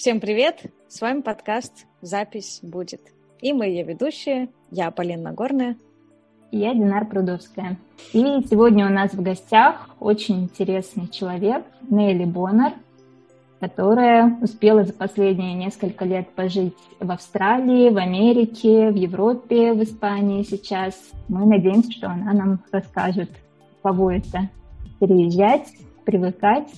Всем привет! С вами подкаст «Запись будет». И мы ее ведущие. Я Полина Нагорная. И я Динар Прудовская. И сегодня у нас в гостях очень интересный человек Нелли Боннер, которая успела за последние несколько лет пожить в Австралии, в Америке, в Европе, в Испании сейчас. Мы надеемся, что она нам расскажет, каково это переезжать, привыкать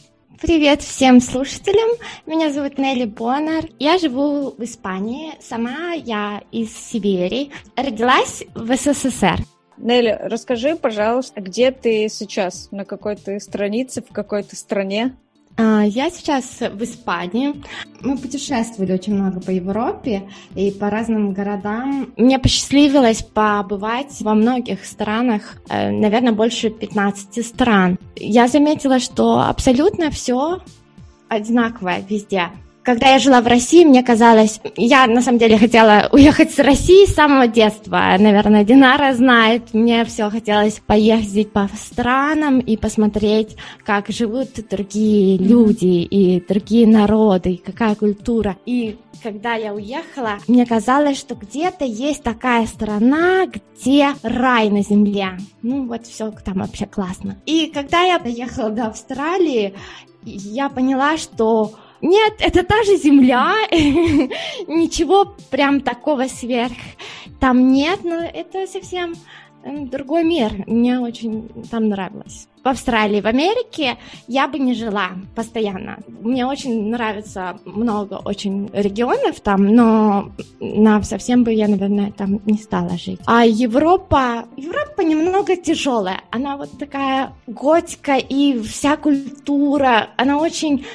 Привет всем слушателям. Меня зовут Нелли Боннер. Я живу в Испании. Сама я из Сибири. Родилась в СССР. Нелли, расскажи, пожалуйста, где ты сейчас? На какой то странице, в какой то стране? А, я сейчас в Испании. Мы путешествовали очень много по Европе и по разным городам. Мне посчастливилось побывать во многих странах, э, наверное, больше 15 стран. Я заметила, что абсолютно все одинаковое везде. Когда я жила в России, мне казалось, я на самом деле хотела уехать с России с самого детства. Наверное, Динара знает, мне все хотелось поездить по странам и посмотреть, как живут другие люди и другие народы, и какая культура. И когда я уехала, мне казалось, что где-то есть такая страна, где рай на земле. Ну вот все там вообще классно. И когда я доехала до Австралии, я поняла, что нет, это та же Земля, ничего прям такого сверх там нет, но это совсем другой мир. Мне очень там нравилось. В Австралии, в Америке я бы не жила постоянно. Мне очень нравится много очень регионов там, но на совсем бы я, наверное, там не стала жить. А Европа, Европа немного тяжелая. Она вот такая готика и вся культура, она очень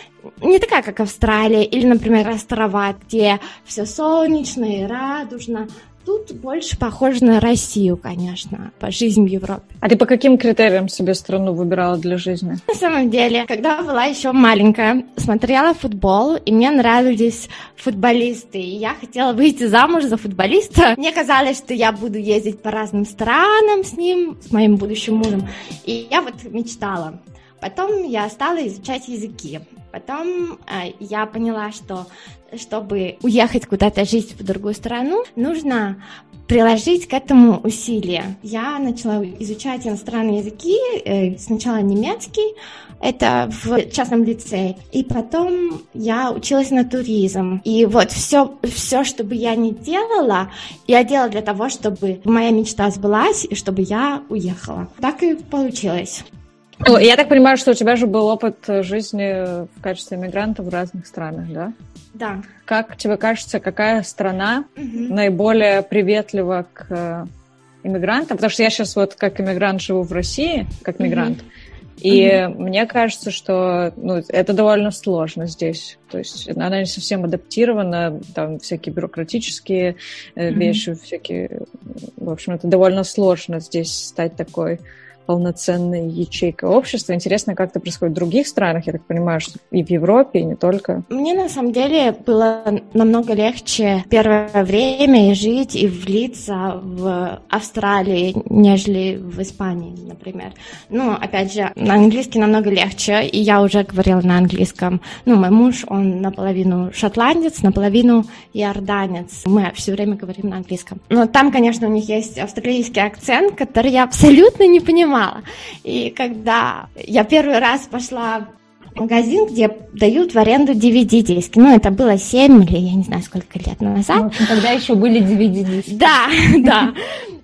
не такая, как Австралия или, например, острова, где все солнечно и радужно. Тут больше похоже на Россию, конечно, по жизни в Европе. А ты по каким критериям себе страну выбирала для жизни? На самом деле, когда была еще маленькая, смотрела футбол, и мне нравились футболисты, и я хотела выйти замуж за футболиста. Мне казалось, что я буду ездить по разным странам с ним, с моим будущим мужем, и я вот мечтала. Потом я стала изучать языки. Потом э, я поняла, что чтобы уехать куда-то жить в другую страну, нужно приложить к этому усилия. Я начала изучать иностранные языки, э, сначала немецкий, это в частном лицее, и потом я училась на туризм. И вот все, все, что бы я ни делала, я делала для того, чтобы моя мечта сбылась, и чтобы я уехала. Так и получилось. Ну, я так понимаю, что у тебя же был опыт жизни в качестве иммигранта в разных странах, да? Да. Как тебе кажется, какая страна угу. наиболее приветлива к э, иммигрантам? Потому что я сейчас вот как иммигрант живу в России, как мигрант. Угу. И mm мне кажется, что ну, это довольно сложно здесь. То есть она не совсем адаптирована, там всякие бюрократические mm вещи, всякие... В общем, это довольно сложно здесь стать такой полноценной ячейкой общества. Интересно, как это происходит в других странах, я так понимаю, что и в Европе, и не только. Мне на самом деле было намного легче первое время и жить, и влиться в Австралии, нежели в Испании, например. Ну, опять же, на английский намного легче, и я уже говорила на английском. Ну, мой муж, он наполовину шотландец, наполовину иорданец. Мы все время говорим на английском. Но там, конечно, у них есть австралийский акцент, который я абсолютно не понимаю понимала. И когда я первый раз пошла в магазин, где дают в аренду DVD-диски. Ну, это было 7 или я не знаю, сколько лет назад. Ну, тогда еще были DVD-диски. Да, да.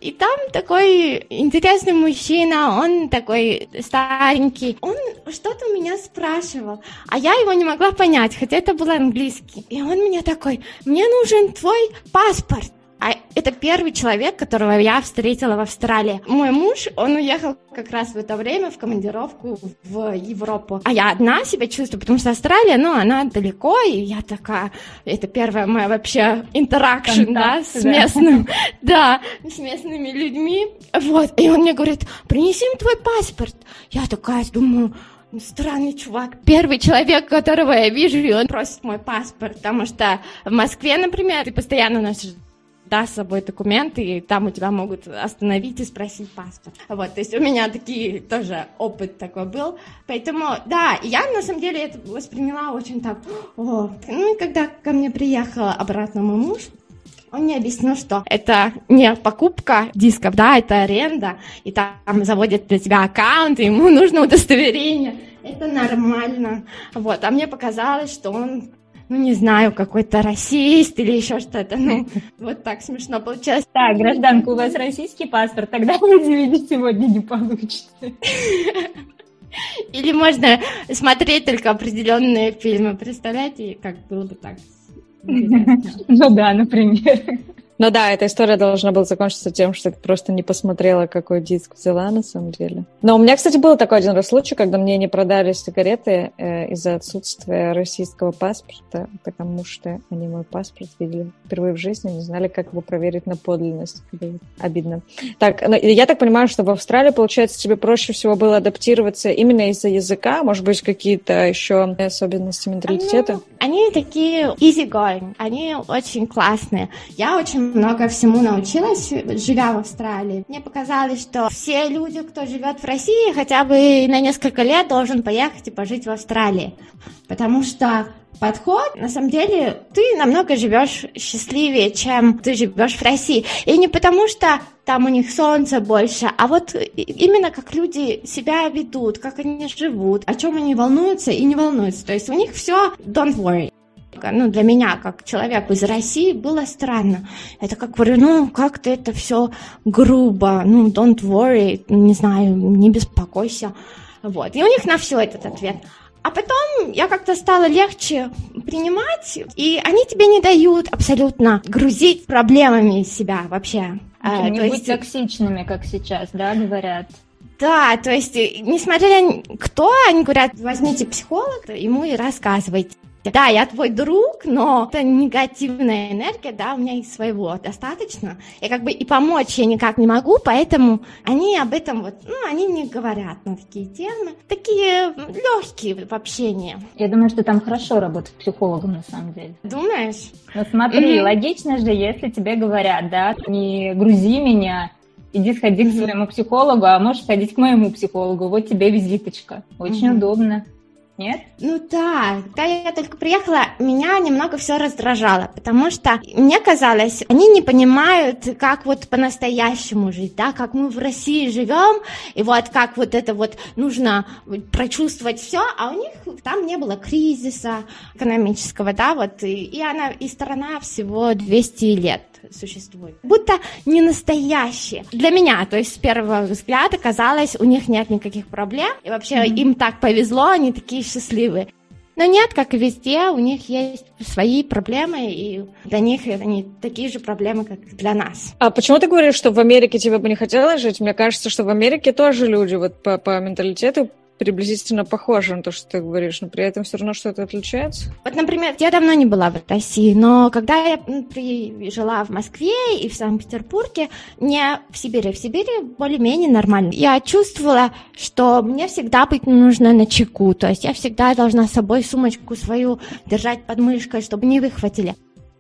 И там такой интересный мужчина, он такой старенький. Он что-то у меня спрашивал, а я его не могла понять, хотя это был английский. И он мне такой, мне нужен твой паспорт. А это первый человек, которого я встретила в Австралии. Мой муж, он уехал как раз в это время в командировку в Европу. А я одна себя чувствую, потому что Австралия, ну, она далеко, и я такая, это первая моя вообще интеракшн, да, с местным, да, с местными людьми. Вот, и он мне говорит, принеси им твой паспорт. Я такая думаю, странный чувак. Первый человек, которого я вижу, и он просит мой паспорт, потому что в Москве, например, ты постоянно носишь с собой документы, и там у тебя могут остановить и спросить паспорт. Вот, то есть у меня такие тоже опыт такой был. Поэтому, да, я на самом деле это восприняла очень так, о, ну и когда ко мне приехал обратно мой муж, он мне объяснил, что это не покупка дисков, да, это аренда, и там заводят для тебя аккаунт, и ему нужно удостоверение. Это нормально. Вот, а мне показалось, что он ну, не знаю, какой-то расист или еще что-то. Ну, вот так смешно получилось. Так, гражданка, у вас российский паспорт, тогда вы DVD сегодня не получите. Или можно смотреть только определенные фильмы. Представляете, как было бы так? Ну да, например. Ну да, эта история должна была закончиться тем, что ты просто не посмотрела, какой диск взяла на самом деле. Но у меня, кстати, был такой один раз случай, когда мне не продали сигареты э, из-за отсутствия российского паспорта, потому что они мой паспорт видели впервые в жизни, не знали, как его проверить на подлинность. Было обидно. Так, ну, я так понимаю, что в Австралии, получается, тебе проще всего было адаптироваться именно из-за языка, может быть, какие-то еще особенности менталитета? Ну, они такие easy going, они очень классные. Я очень много всему научилась, живя в Австралии. Мне показалось, что все люди, кто живет в России, хотя бы на несколько лет должен поехать и пожить в Австралии. Потому что подход, на самом деле, ты намного живешь счастливее, чем ты живешь в России. И не потому, что там у них солнце больше, а вот именно как люди себя ведут, как они живут, о чем они волнуются и не волнуются. То есть у них все don't worry ну, для меня, как человек из России, было странно. Это как говорю, ну, как-то это все грубо, ну, don't worry, не знаю, не беспокойся. Вот. И у них на все этот ответ. А потом я как-то стала легче принимать, и они тебе не дают абсолютно грузить проблемами себя вообще. А, не быть есть... токсичными, как сейчас, да, говорят. Да, то есть, несмотря на кто, они говорят, возьмите психолога, ему и рассказывайте. Да, я твой друг, но это негативная энергия, да, у меня и своего достаточно. И как бы и помочь я никак не могу, поэтому они об этом вот, ну, они не говорят на такие темы. Такие легкие в общении. Я думаю, что там хорошо работать психологом на самом деле. Думаешь? Ну смотри, mm-hmm. логично же, если тебе говорят, да, не грузи меня, иди сходи к своему психологу, а можешь сходить к моему психологу, вот тебе визиточка. Очень mm-hmm. удобно. Нет? Ну да, когда я только приехала, меня немного все раздражало, потому что мне казалось, они не понимают, как вот по-настоящему жить, да, как мы в России живем, и вот как вот это вот нужно прочувствовать все, а у них там не было кризиса экономического, да, вот, и, и она, и страна всего 200 лет существует. Будто не настоящие. Для меня, то есть с первого взгляда казалось, у них нет никаких проблем, и вообще mm-hmm. им так повезло, они такие счастливые. Но нет, как и везде, у них есть свои проблемы, и для них они такие же проблемы, как для нас. А почему ты говоришь, что в Америке тебе бы не хотелось жить? Мне кажется, что в Америке тоже люди вот по, по менталитету приблизительно похоже на то, что ты говоришь, но при этом все равно что-то отличается? Вот, например, я давно не была в России, но когда я при... жила в Москве и в Санкт-Петербурге, не в Сибири, в Сибири более-менее нормально. Я чувствовала, что мне всегда быть нужно на чеку, то есть я всегда должна с собой сумочку свою держать под мышкой, чтобы не выхватили.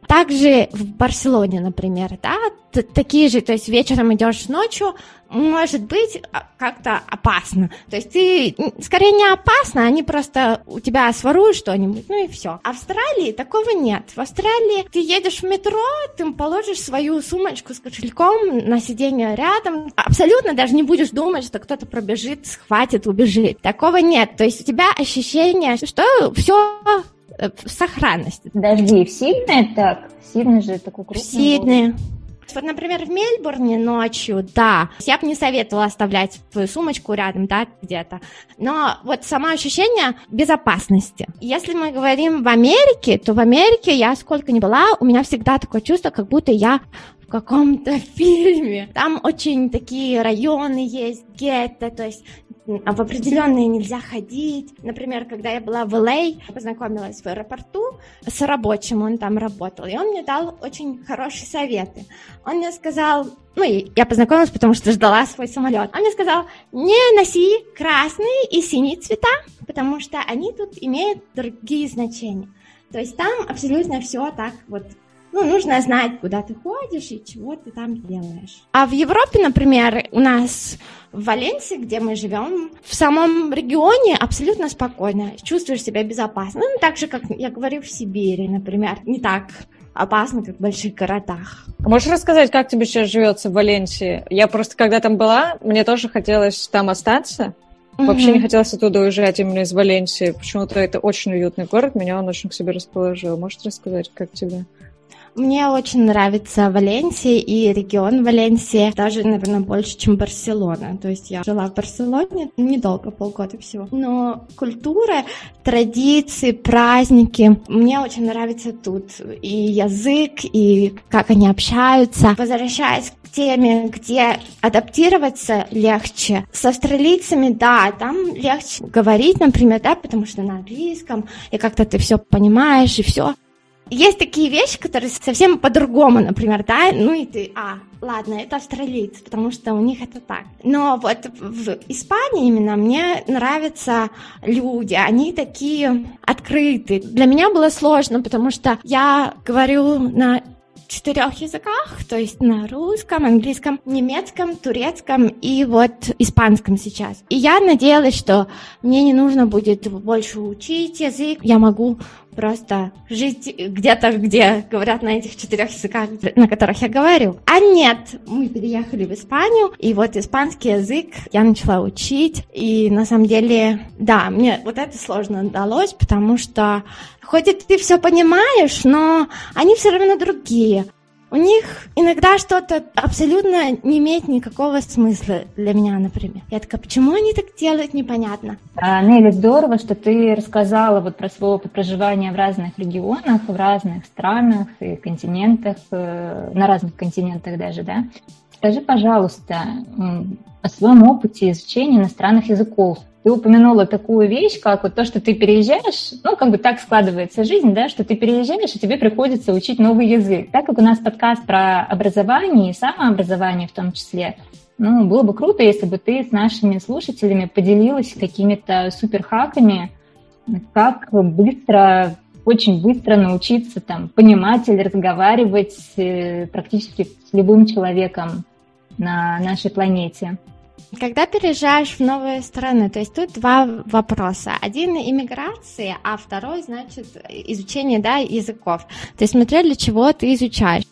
Также в Барселоне, например, да, такие же, то есть вечером идешь ночью, может быть а, как-то опасно. То есть ты, скорее не опасно, они просто у тебя своруют что-нибудь, ну и все. В Австралии такого нет. В Австралии ты едешь в метро, ты положишь свою сумочку с кошельком на сиденье рядом, абсолютно даже не будешь думать, что кто-то пробежит, схватит, убежит. Такого нет. То есть у тебя ощущение, что все в сохранности. Подожди, в Сиднее так? Сидней же такой крупный. В Сиднее. Вот, например, в Мельбурне ночью, да, я бы не советовала оставлять свою сумочку рядом, да, где-то. Но вот само ощущение безопасности. Если мы говорим в Америке, то в Америке я сколько ни была, у меня всегда такое чувство, как будто я в каком-то фильме. Там очень такие районы есть, гетто, то есть в определенные нельзя ходить. Например, когда я была в Л.А., познакомилась в аэропорту с рабочим, он там работал, и он мне дал очень хорошие советы. Он мне сказал, ну, я познакомилась, потому что ждала свой самолет. Он мне сказал, не носи красные и синие цвета, потому что они тут имеют другие значения. То есть там абсолютно все так вот ну, нужно знать, куда ты ходишь и чего ты там делаешь. А в Европе, например, у нас в Валенсии, где мы живем, в самом регионе абсолютно спокойно, чувствуешь себя безопасно. Ну, так же, как я говорю, в Сибири, например, не так опасно, как в больших городах. Можешь рассказать, как тебе сейчас живется в Валенсии? Я просто, когда там была, мне тоже хотелось там остаться. Mm-hmm. Вообще не хотелось оттуда уезжать именно из Валенсии. Почему-то это очень уютный город, меня он очень к себе расположил. Можешь рассказать, как тебе? Мне очень нравится Валенсия и регион Валенсии, даже, наверное, больше, чем Барселона. То есть я жила в Барселоне недолго, полгода всего. Но культура, традиции, праздники, мне очень нравится тут. И язык, и как они общаются. Возвращаясь к теме, где адаптироваться легче. С австралийцами, да, там легче говорить, например, да, потому что на английском, и как-то ты все понимаешь, и все. Есть такие вещи, которые совсем по-другому, например, да, ну и ты, а, ладно, это австралийцы, потому что у них это так. Но вот в Испании именно мне нравятся люди, они такие открытые. Для меня было сложно, потому что я говорю на четырех языках, то есть на русском, английском, немецком, турецком и вот испанском сейчас. И я надеялась, что мне не нужно будет больше учить язык, я могу просто жить где-то, где говорят на этих четырех языках, на которых я говорю. А нет, мы переехали в Испанию, и вот испанский язык я начала учить, и на самом деле, да, мне вот это сложно далось, потому что хоть и ты все понимаешь, но они все равно другие у них иногда что-то абсолютно не имеет никакого смысла для меня, например. Я такая, почему они так делают, непонятно. А, Нелли, здорово, что ты рассказала вот про свой опыт проживания в разных регионах, в разных странах и континентах, э, на разных континентах даже, да? Скажи, пожалуйста, о своем опыте изучения иностранных языков. Ты упомянула такую вещь, как вот то, что ты переезжаешь, ну, как бы так складывается жизнь, да, что ты переезжаешь, и тебе приходится учить новый язык. Так как у нас подкаст про образование и самообразование в том числе, ну, было бы круто, если бы ты с нашими слушателями поделилась какими-то суперхаками, как быстро, очень быстро научиться там понимать или разговаривать э, практически с любым человеком на нашей планете. Когда переезжаешь в новые страны, то есть тут два вопроса. Один иммиграция, а второй, значит, изучение да, языков. То есть смотря для чего ты изучаешь.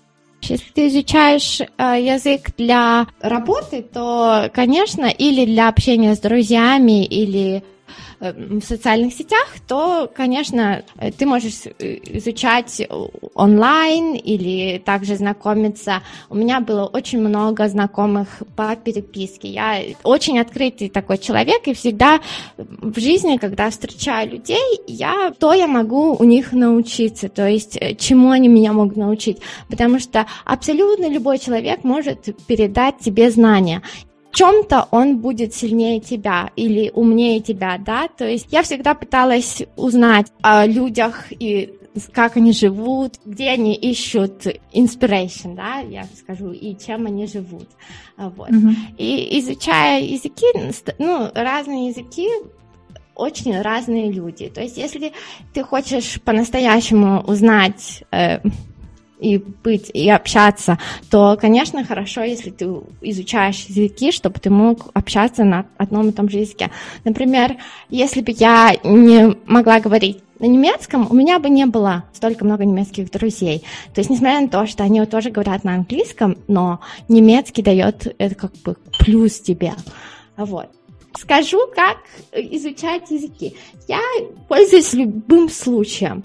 Если ты изучаешь э, язык для работы, то, конечно, или для общения с друзьями, или в социальных сетях, то, конечно, э, ты можешь э, изучать онлайн или также знакомиться. У меня было очень много знакомых по переписке. Я очень открытый такой человек, и всегда в жизни, когда встречаю людей, я то я могу у них научиться, то есть чему они меня могут научить, потому что абсолютно любой человек может передать тебе знания чем-то он будет сильнее тебя или умнее тебя, да, то есть я всегда пыталась узнать о людях и как они живут, где они ищут inspiration, да, я скажу, и чем они живут, а, вот. Mm-hmm. И изучая языки, ну, разные языки, очень разные люди. То есть, если ты хочешь по-настоящему узнать э, и быть, и общаться, то, конечно, хорошо, если ты изучаешь языки, чтобы ты мог общаться на одном и том же языке. Например, если бы я не могла говорить на немецком, у меня бы не было столько много немецких друзей. То есть, несмотря на то, что они тоже говорят на английском, но немецкий дает это как бы плюс тебе. Вот. Скажу, как изучать языки. Я пользуюсь любым случаем.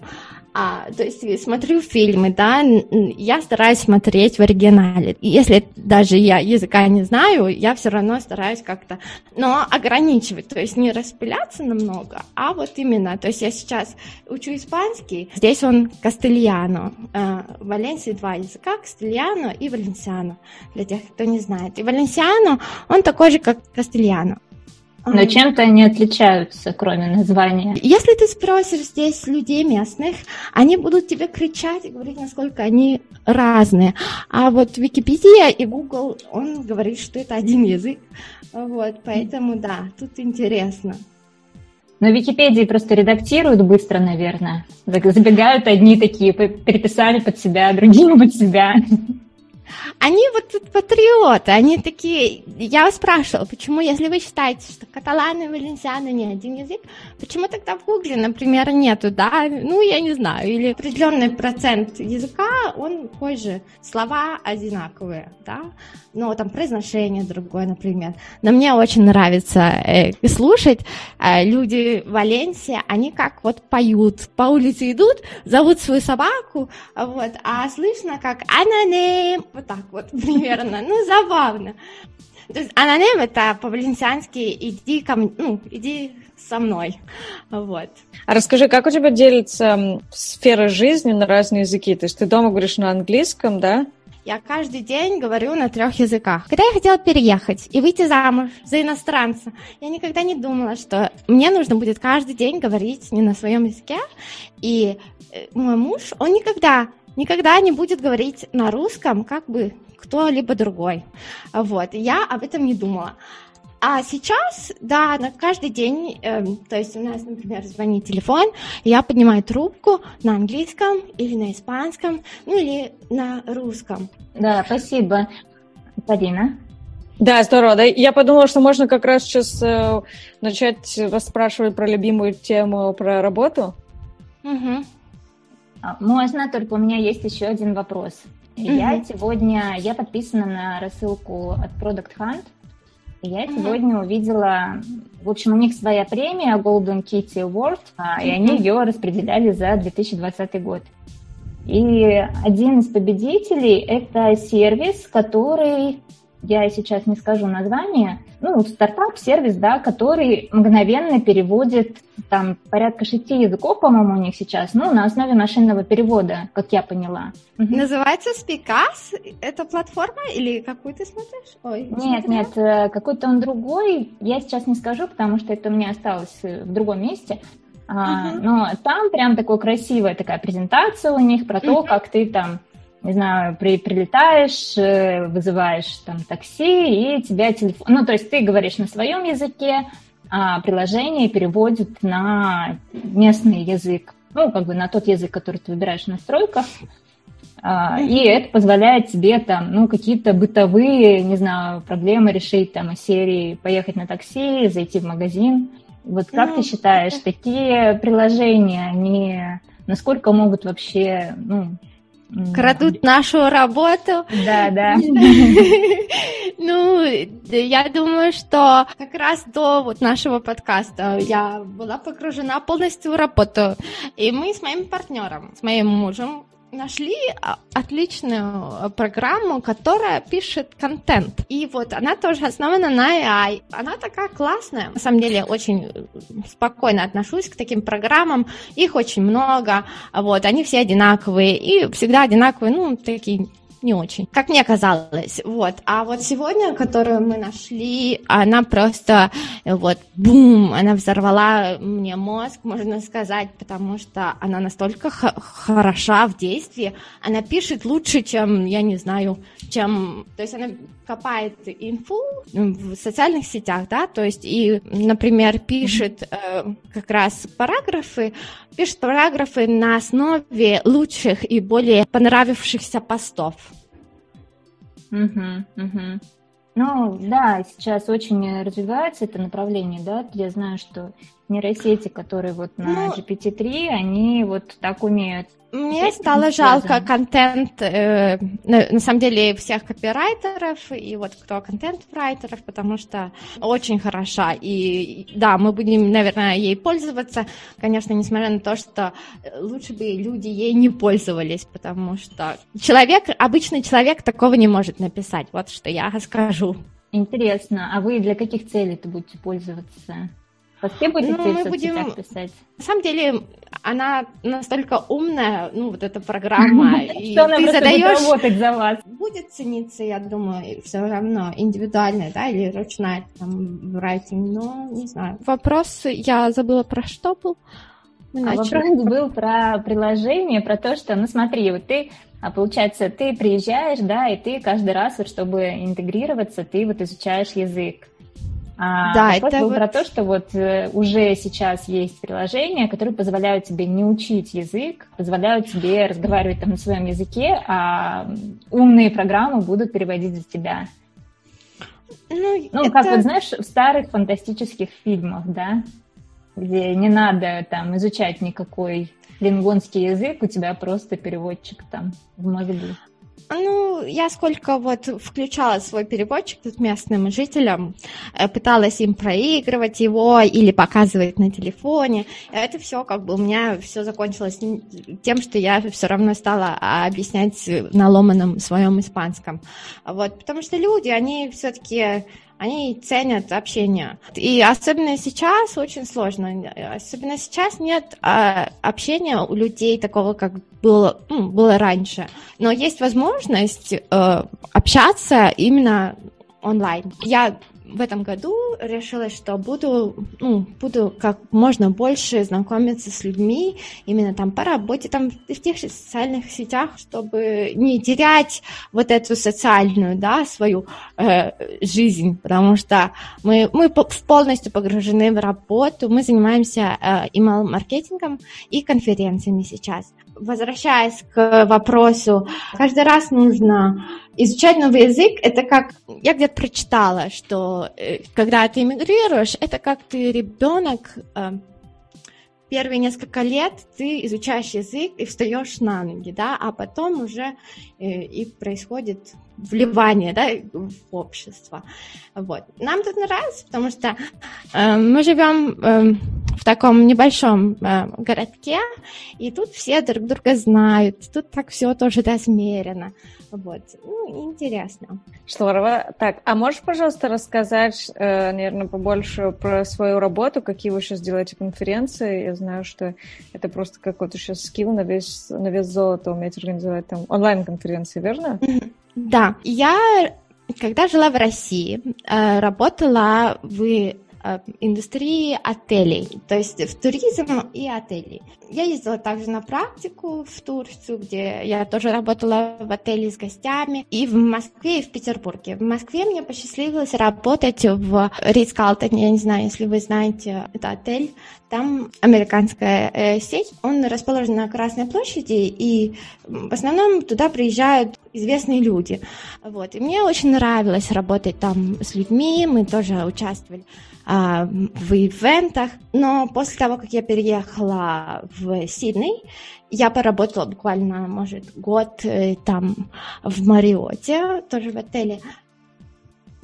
А, то есть смотрю фильмы, да, я стараюсь смотреть в оригинале. И если даже я языка не знаю, я все равно стараюсь как-то, но ограничивать, то есть не распыляться намного, а вот именно, то есть я сейчас учу испанский, здесь он кастельяно, а, в Валенсии два языка, кастельяно и валенсиано, для тех, кто не знает. И валенсиано, он такой же, как кастельяно. Но чем-то они отличаются, кроме названия. Если ты спросишь здесь людей местных, они будут тебе кричать и говорить, насколько они разные. А вот Википедия и Google, он говорит, что это один язык. Вот, поэтому да, тут интересно. Но Википедии просто редактируют быстро, наверное. Забегают одни такие, переписали под себя, другие под себя. Они вот патриоты, они такие... Я спрашивала, почему, если вы считаете, что каталаны и валенсианы не один язык, почему тогда в Гугле, например, нету, да? Ну, я не знаю. Или определенный процент языка, он позже. Слова одинаковые, да? Но там произношение другое, например. Но мне очень нравится э, слушать. Э, люди в Валенсии, они как вот поют. По улице идут, зовут свою собаку, вот, а слышно как «анане», вот так вот примерно. Ну, забавно. То есть аноним это по-валенсиански иди ко мне, ну, иди со мной. Вот. А расскажи, как у тебя делится сфера жизни на разные языки? То есть ты дома говоришь на английском, да? Я каждый день говорю на трех языках. Когда я хотела переехать и выйти замуж за иностранца, я никогда не думала, что мне нужно будет каждый день говорить не на своем языке. И э, мой муж, он никогда никогда не будет говорить на русском, как бы кто-либо другой. Вот, я об этом не думала. А сейчас, да, на каждый день, э, то есть у нас, например, звонит телефон, я поднимаю трубку на английском или на испанском, ну или на русском. Да, спасибо, Полина. Да, здорово. Да? Я подумала, что можно как раз сейчас э, начать вас спрашивать про любимую тему, про работу. Угу. Можно, только у меня есть еще один вопрос. Mm-hmm. Я сегодня, я подписана на рассылку от Product Hunt, и я mm-hmm. сегодня увидела, в общем, у них своя премия Golden Kitty Award, mm-hmm. и они ее распределяли за 2020 год. И один из победителей – это сервис, который я сейчас не скажу название, ну, стартап, сервис, да, который мгновенно переводит там порядка шести языков, по-моему, у них сейчас, ну, на основе машинного перевода, как я поняла. Называется Speakas? Это платформа или какую ты смотришь? Ой, нет, смотрела? нет, э, какой-то он другой, я сейчас не скажу, потому что это у меня осталось э, в другом месте, Uh-huh. Но там прям такая красивая такая презентация у них про то, uh-huh. как ты там не знаю, при, прилетаешь, э, вызываешь там такси, и тебя телефон... Ну, то есть ты говоришь на своем языке, а приложение переводит на местный язык, ну, как бы на тот язык, который ты выбираешь в настройках. А, и это позволяет тебе там, ну, какие-то бытовые, не знаю, проблемы решить там из серии поехать на такси, зайти в магазин. Вот как ну, ты считаешь, такие приложения, они насколько могут вообще, ну, Крадут нашу работу. Да, да. Ну, я думаю, что как раз до вот нашего подкаста я была погружена полностью в работу. И мы с моим партнером, с моим мужем, нашли а, отличную э, программу, которая пишет контент. И вот она тоже основана на AI. Она такая классная. На самом деле очень э, спокойно отношусь к таким программам. Их очень много. Вот, они все одинаковые и всегда одинаковые, ну, такие не очень, как мне казалось. Вот. А вот сегодня, которую мы нашли, она просто вот бум, она взорвала мне мозг, можно сказать, потому что она настолько хороша в действии, она пишет лучше, чем, я не знаю, чем, то есть она копает инфу в социальных сетях, да, то есть и, например, пишет э, как раз параграфы, пишет параграфы на основе лучших и более понравившихся постов. Угу, угу. Ну, да, сейчас очень развивается это направление, да. Я знаю, что нейросети, которые вот на ну, GPT-3, они вот так умеют мне стало жалко контент, э, на, на самом деле, всех копирайтеров и вот кто контент-райтеров, потому что очень хороша. И да, мы будем, наверное, ей пользоваться, конечно, несмотря на то, что лучше бы люди ей не пользовались, потому что человек, обычный человек такого не может написать. Вот что я скажу. Интересно, а вы для каких целей-то будете пользоваться? Будете ну, мы будем... писать? На самом деле, она настолько умная, ну, вот эта программа, и ты задаешь... работать за вас. Будет цениться, я думаю, все равно индивидуальная, да, или ручная там writing, но не знаю. Вопрос я забыла про что был. А вопрос был про приложение, про то, что, ну смотри, вот ты, а получается, ты приезжаешь, да, и ты каждый раз, вот, чтобы интегрироваться, ты вот изучаешь язык. А да, вопрос это был вот... про то, что вот э, уже сейчас есть приложения, которые позволяют тебе не учить язык, позволяют тебе разговаривать там на своем языке, а умные программы будут переводить за тебя. Ну, ну это... как вот знаешь, в старых фантастических фильмах, да, где не надо там изучать никакой лингонский язык, у тебя просто переводчик там в мозгу. Ну, я сколько вот включала свой переводчик тут местным жителям, э, пыталась им проигрывать его или показывать на телефоне. Это все как бы у меня все закончилось тем, что я все равно стала объяснять на ломаном своем испанском. Вот, потому что люди, они все-таки они ценят общение. И особенно сейчас очень сложно. Особенно сейчас нет а, общения у людей такого, как было, ну, было раньше. Но есть возможность э, общаться именно онлайн. Я в этом году решила, что буду, ну, буду как можно больше знакомиться с людьми, именно там по работе, там в тех же социальных сетях, чтобы не терять вот эту социальную, да, свою э, жизнь, потому что мы, мы полностью погружены в работу, мы занимаемся э, email-маркетингом и конференциями сейчас. Возвращаясь к вопросу, каждый раз нужно изучать новый язык. Это как я где-то прочитала, что э, когда ты эмигрируешь, это как ты ребенок э, первые несколько лет ты изучаешь язык и встаешь на ноги, да, а потом уже э, и происходит вливание, да, в общество. Вот. Нам тут нравится, потому что э, мы живем э, в таком небольшом э, городке, и тут все друг друга знают, тут так все тоже размерено. Вот. Ну, интересно. Здорово. Так, а можешь, пожалуйста, рассказать, э, наверное, побольше про свою работу, какие вы сейчас делаете конференции? Я знаю, что это просто какой-то сейчас скилл на весь, на вес золота уметь организовать там онлайн-конференции, верно? Да. Я, когда жила в России, э, работала в индустрии отелей, то есть в туризм и отели. Я ездила также на практику в Турцию, где я тоже работала в отеле с гостями, и в Москве, и в Петербурге. В Москве мне посчастливилось работать в Ридс Калтон, я не знаю, если вы знаете, это отель, там американская э, сеть, он расположен на Красной площади, и в основном туда приезжают известные люди. Вот. И мне очень нравилось работать там с людьми, мы тоже участвовали а, в ивентах. Но после того, как я переехала в Сидней, я поработала буквально, может, год э, там в Мариоте, тоже в отеле.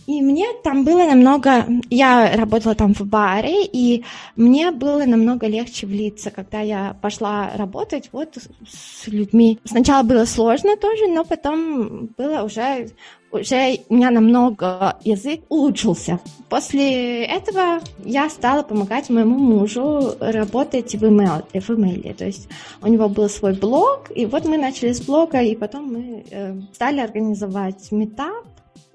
И мне там было намного... Я работала там в баре, и мне было намного легче влиться, когда я пошла работать вот с людьми. Сначала было сложно тоже, но потом было уже уже у меня намного язык улучшился. После этого я стала помогать моему мужу работать в email, в email. То есть у него был свой блог, и вот мы начали с блога, и потом мы э, стали организовать метап,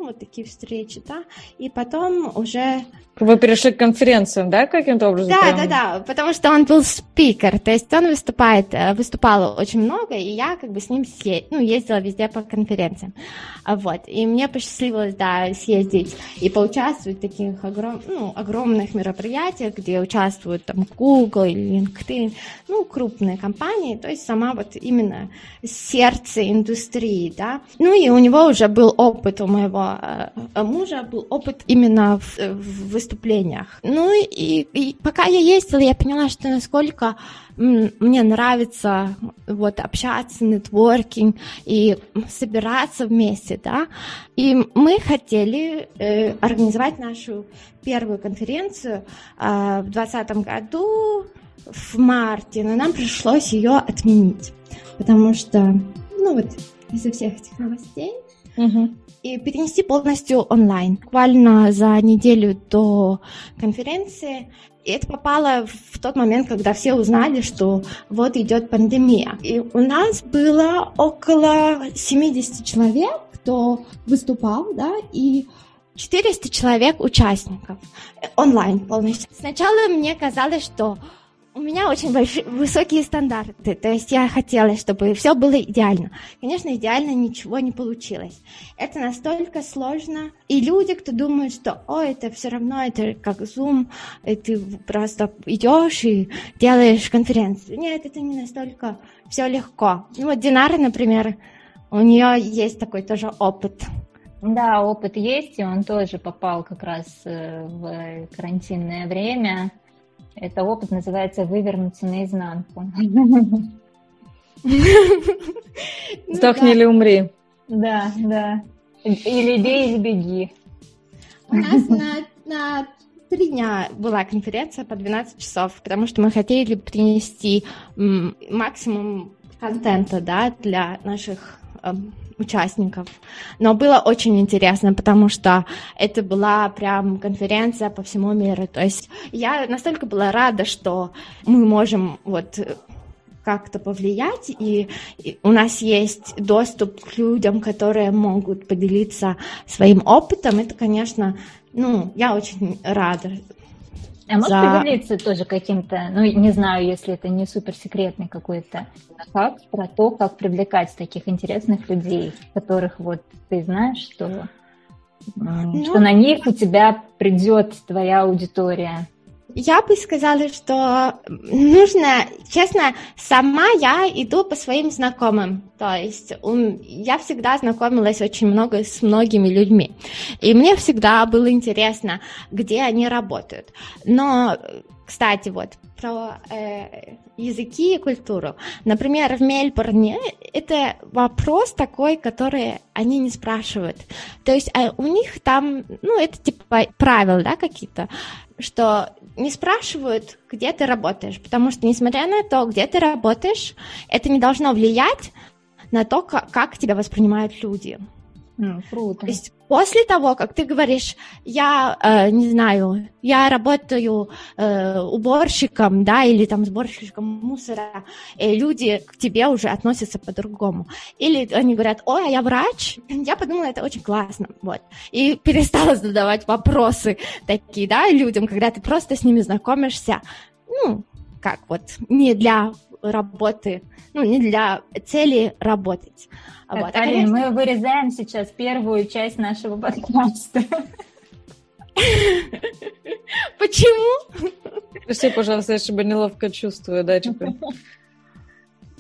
вот такие встречи, да, и потом уже... Вы перешли к конференциям, да, каким-то образом? Да, прям... да, да, потому что он был спикер, то есть он выступает, э, выступал очень много, и я как бы с ним съездила, ну, ездила везде по конференциям, а вот, и мне посчастливилось, да, съездить и поучаствовать в таких огром... ну, огромных мероприятиях, где участвуют там Google LinkedIn, ну, крупные компании, то есть сама вот именно сердце индустрии, да, ну, и у него уже был опыт у моего Э, мужа был опыт именно в, в выступлениях. Ну и, и пока я ездила, я поняла, что насколько мне нравится вот общаться, нетворкинг и собираться вместе, да. И мы хотели э, организовать нашу первую конференцию э, в 2020 году в марте, но нам пришлось ее отменить, потому что, ну вот, из-за всех этих новостей. Угу и перенести полностью онлайн. Буквально за неделю до конференции и это попало в тот момент, когда все узнали, что вот идет пандемия. И у нас было около 70 человек, кто выступал, да, и 400 человек участников онлайн полностью. Сначала мне казалось, что у меня очень большие, высокие стандарты, то есть я хотела, чтобы все было идеально. Конечно, идеально ничего не получилось. Это настолько сложно, и люди, кто думают, что, о, это все равно, это как Zoom, и ты просто идешь и делаешь конференцию. Нет, это не настолько все легко. Ну вот Динара, например, у нее есть такой тоже опыт. Да, опыт есть, и он тоже попал как раз э, в карантинное время. Это опыт называется «Вывернуться наизнанку». Сдохни или умри. Да, да. Или бей, или беги. У нас на, на три дня была конференция по 12 часов, потому что мы хотели принести максимум контента да, для наших участников. Но было очень интересно, потому что это была прям конференция по всему миру. То есть я настолько была рада, что мы можем вот как-то повлиять, и, и у нас есть доступ к людям, которые могут поделиться своим опытом. Это, конечно, ну, я очень рада а можешь за... поделиться тоже каким-то, ну, не знаю, если это не суперсекретный какой-то факт про то, как привлекать таких интересных людей, которых вот ты знаешь, что, ну, что на них у тебя придет твоя аудитория. Я бы сказала, что нужно, честно, сама я иду по своим знакомым. То есть я всегда знакомилась очень много с многими людьми. И мне всегда было интересно, где они работают. Но, кстати, вот про э, языки и культуру. Например, в Мельбурне это вопрос такой, который они не спрашивают. То есть а у них там, ну, это типа правила, да, какие-то, что не спрашивают, где ты работаешь, потому что, несмотря на то, где ты работаешь, это не должно влиять на то, как, как тебя воспринимают люди. Mm, круто. То есть после того, как ты говоришь, я э, не знаю, я работаю э, уборщиком, да, или там сборщиком мусора, и люди к тебе уже относятся по-другому. Или они говорят, ой, а я врач, я подумала, это очень классно, вот. И перестала задавать вопросы такие, да, людям, когда ты просто с ними знакомишься, ну, как вот, не для работы, ну, не для цели работать. Вот. А, Арина, мы вырезаем сейчас первую часть нашего подкаста. Почему? Прости, пожалуйста, я себя неловко чувствую, да, типа.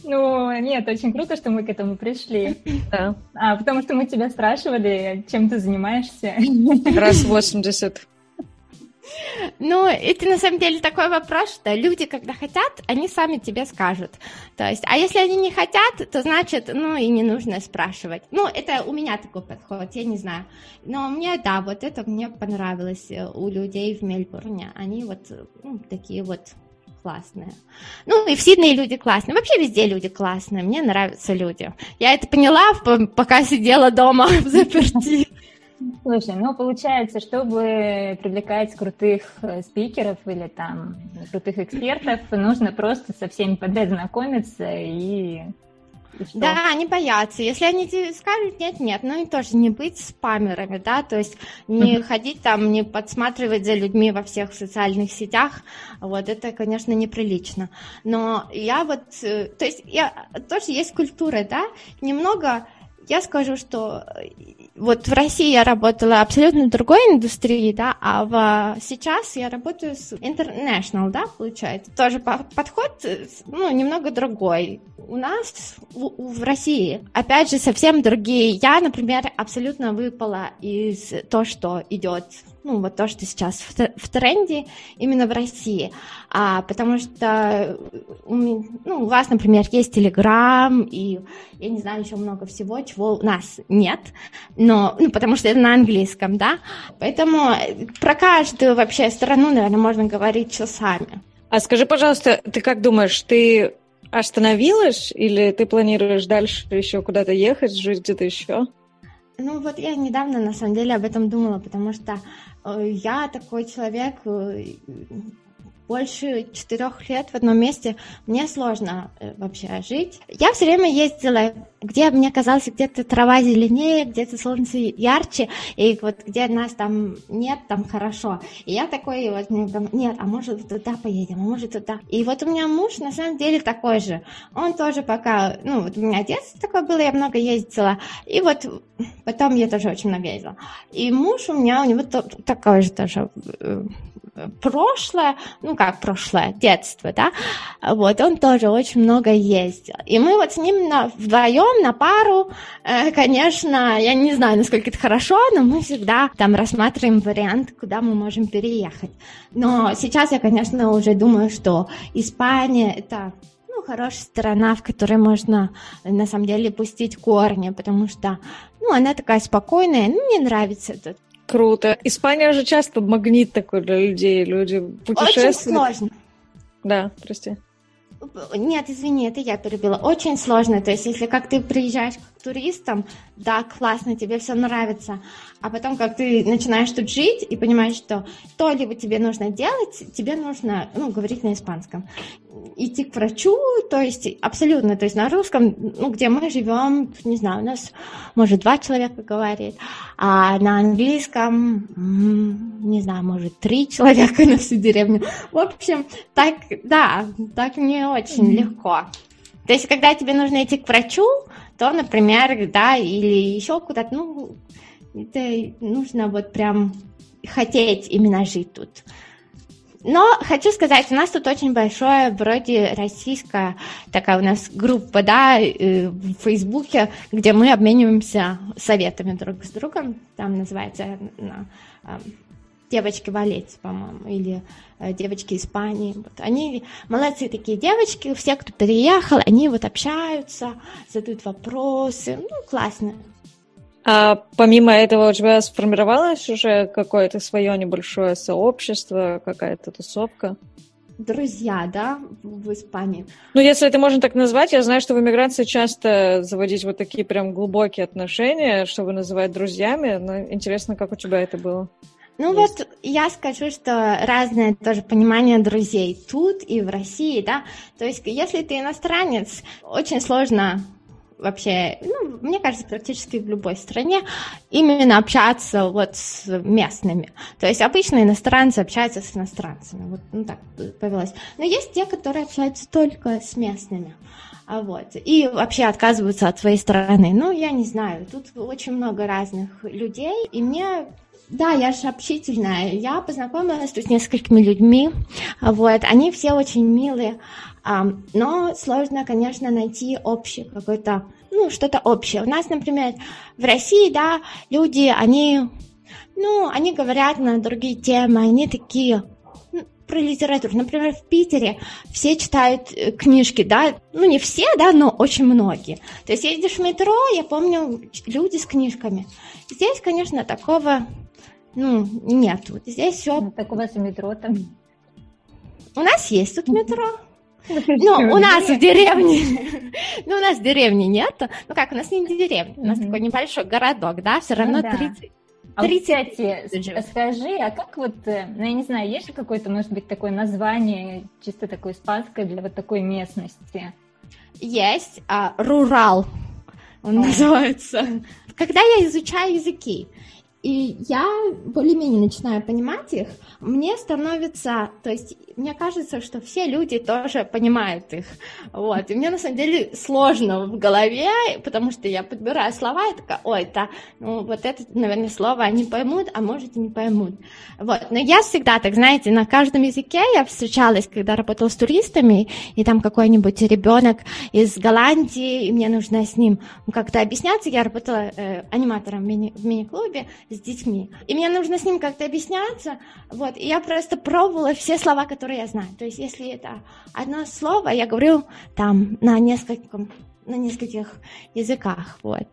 Ну, нет, очень круто, что мы к этому пришли. Да. А, потому что мы тебя спрашивали, чем ты занимаешься. Раз 80. Ну, это на самом деле такой вопрос, что люди, когда хотят, они сами тебе скажут. То есть, а если они не хотят, то значит, ну, и не нужно спрашивать. Ну, это у меня такой подход, я не знаю. Но мне, да, вот это мне понравилось э, у людей в Мельбурне. Они вот ну, такие вот классные. Ну, и в Сиднее люди классные. Вообще везде люди классные. Мне нравятся люди. Я это поняла, пока сидела дома в заперти. Слушай, ну получается, чтобы привлекать крутых э, спикеров или там крутых экспертов, нужно просто со всеми подряд знакомиться и да, они боятся. Если они тебе скажут нет, нет, ну и тоже не быть спамерами, да, то есть не ходить там, не подсматривать за людьми во всех социальных сетях, вот это, конечно, неприлично. Но я вот, э, то есть я тоже есть культура, да, немного я скажу, что вот в России я работала абсолютно в другой индустрии, да, а в, сейчас я работаю с International, да, получается. Тоже подход, ну, немного другой. У нас в, в России, опять же, совсем другие. Я, например, абсолютно выпала из то, что идет ну, вот то, что сейчас в, в тренде именно в России, а, потому что у, ну, у вас, например, есть Телеграм и, я не знаю, еще много всего, чего у нас нет, но, ну, потому что это на английском, да, поэтому про каждую вообще страну, наверное, можно говорить часами. А скажи, пожалуйста, ты как думаешь, ты остановилась или ты планируешь дальше еще куда-то ехать, жить где-то еще? Ну вот я недавно на самом деле об этом думала, потому что э, я такой человек, э, больше четырех лет в одном месте, мне сложно э, вообще жить. Я все время ездила где мне казалось, где-то трава зеленее, где-то солнце ярче, и вот где нас там нет, там хорошо. И я такой вот, нет, а может туда поедем, а может туда. И вот у меня муж на самом деле такой же. Он тоже пока, ну вот у меня детство такое было, я много ездила, и вот потом я тоже очень много ездила. И муж у меня, у него такой же тоже э, прошлое, ну как прошлое, детство, да, вот, он тоже очень много ездил. И мы вот с ним на, вдвоем, на пару, э, конечно, я не знаю, насколько это хорошо, но мы всегда там рассматриваем вариант, куда мы можем переехать. Но сейчас я, конечно, уже думаю, что Испания это ну, хорошая страна, в которой можно на самом деле пустить корни, потому что ну, она такая спокойная, ну, мне нравится тут Круто. Испания же часто магнит такой для людей. Люди путешествуют. Очень сложно. Да, прости. Нет, извини, это я перебила. Очень сложно. То есть, если как ты приезжаешь к туристам, да, классно, тебе все нравится, а потом, как ты начинаешь тут жить и понимаешь, что то либо тебе нужно делать, тебе нужно, ну, говорить на испанском идти к врачу, то есть абсолютно, то есть на русском, ну, где мы живем, не знаю, у нас, может, два человека говорит, а на английском, не знаю, может, три человека на всю деревню. В общем, так, да, так не очень mm-hmm. легко. То есть, когда тебе нужно идти к врачу, то, например, да, или еще куда-то, ну, это нужно вот прям хотеть именно жить тут. Но хочу сказать, у нас тут очень большое, вроде российская такая у нас группа, да, э, в Фейсбуке, где мы обмениваемся советами друг с другом. Там называется девочки Валетти, по-моему, или э, девочки Испании. Вот. Они молодцы такие девочки, все, кто переехал, они вот общаются, задают вопросы. Ну, классно. А помимо этого у тебя сформировалось уже какое-то свое небольшое сообщество, какая-то тусовка? Друзья, да, в Испании. Ну, если это можно так назвать, я знаю, что в эмиграции часто заводить вот такие прям глубокие отношения, чтобы называть друзьями, но интересно, как у тебя это было? Ну Есть. вот я скажу, что разное тоже понимание друзей тут и в России, да. То есть если ты иностранец, очень сложно вообще, ну, мне кажется, практически в любой стране, именно общаться вот с местными. То есть обычно иностранцы общаются с иностранцами, вот ну, так повелось. Но есть те, которые общаются только с местными. А вот. И вообще отказываются от своей страны. Ну, я не знаю, тут очень много разных людей, и мне да, я же общительная. Я познакомилась тут с несколькими людьми. Вот, они все очень милые. Но сложно, конечно, найти общий какой-то, ну, что-то общее. У нас, например, в России, да, люди, они, ну, они говорят на другие темы, они такие, ну, про литературу. Например, в Питере все читают э, книжки, да, ну не все, да, но очень многие. То есть едешь в метро, я помню, люди с книжками. Здесь, конечно, такого, ну, нет. Здесь все... Ну, так у вас и метро там? У нас есть тут метро. Ну, у нас в деревне, ну, у нас в деревне нет. Ну, как, у нас не деревня, у нас такой небольшой городок, да, все равно 30, а 30 кстати, скажи, а как вот, э, ну, я не знаю, есть ли какое-то, может быть, такое название, чисто такое испанское для вот такой местности? Есть, а, рурал он называется. Когда я изучаю языки, и я более-менее начинаю понимать их, мне становится, то есть мне кажется, что все люди тоже понимают их. Вот. И мне на самом деле сложно в голове, потому что я подбираю слова и такая, ой, это, ну, вот это, наверное, слово они поймут, а может и не поймут. Вот. Но я всегда так, знаете, на каждом языке я встречалась, когда работала с туристами, и там какой-нибудь ребенок из Голландии, и мне нужно с ним как-то объясняться. Я работала э, аниматором в, мини- мини-клубе с детьми. И мне нужно с ним как-то объясняться. Вот. И я просто пробовала все слова, которые я знаю. То есть, если это одно слово, я говорю там на нескольких, на нескольких языках, вот.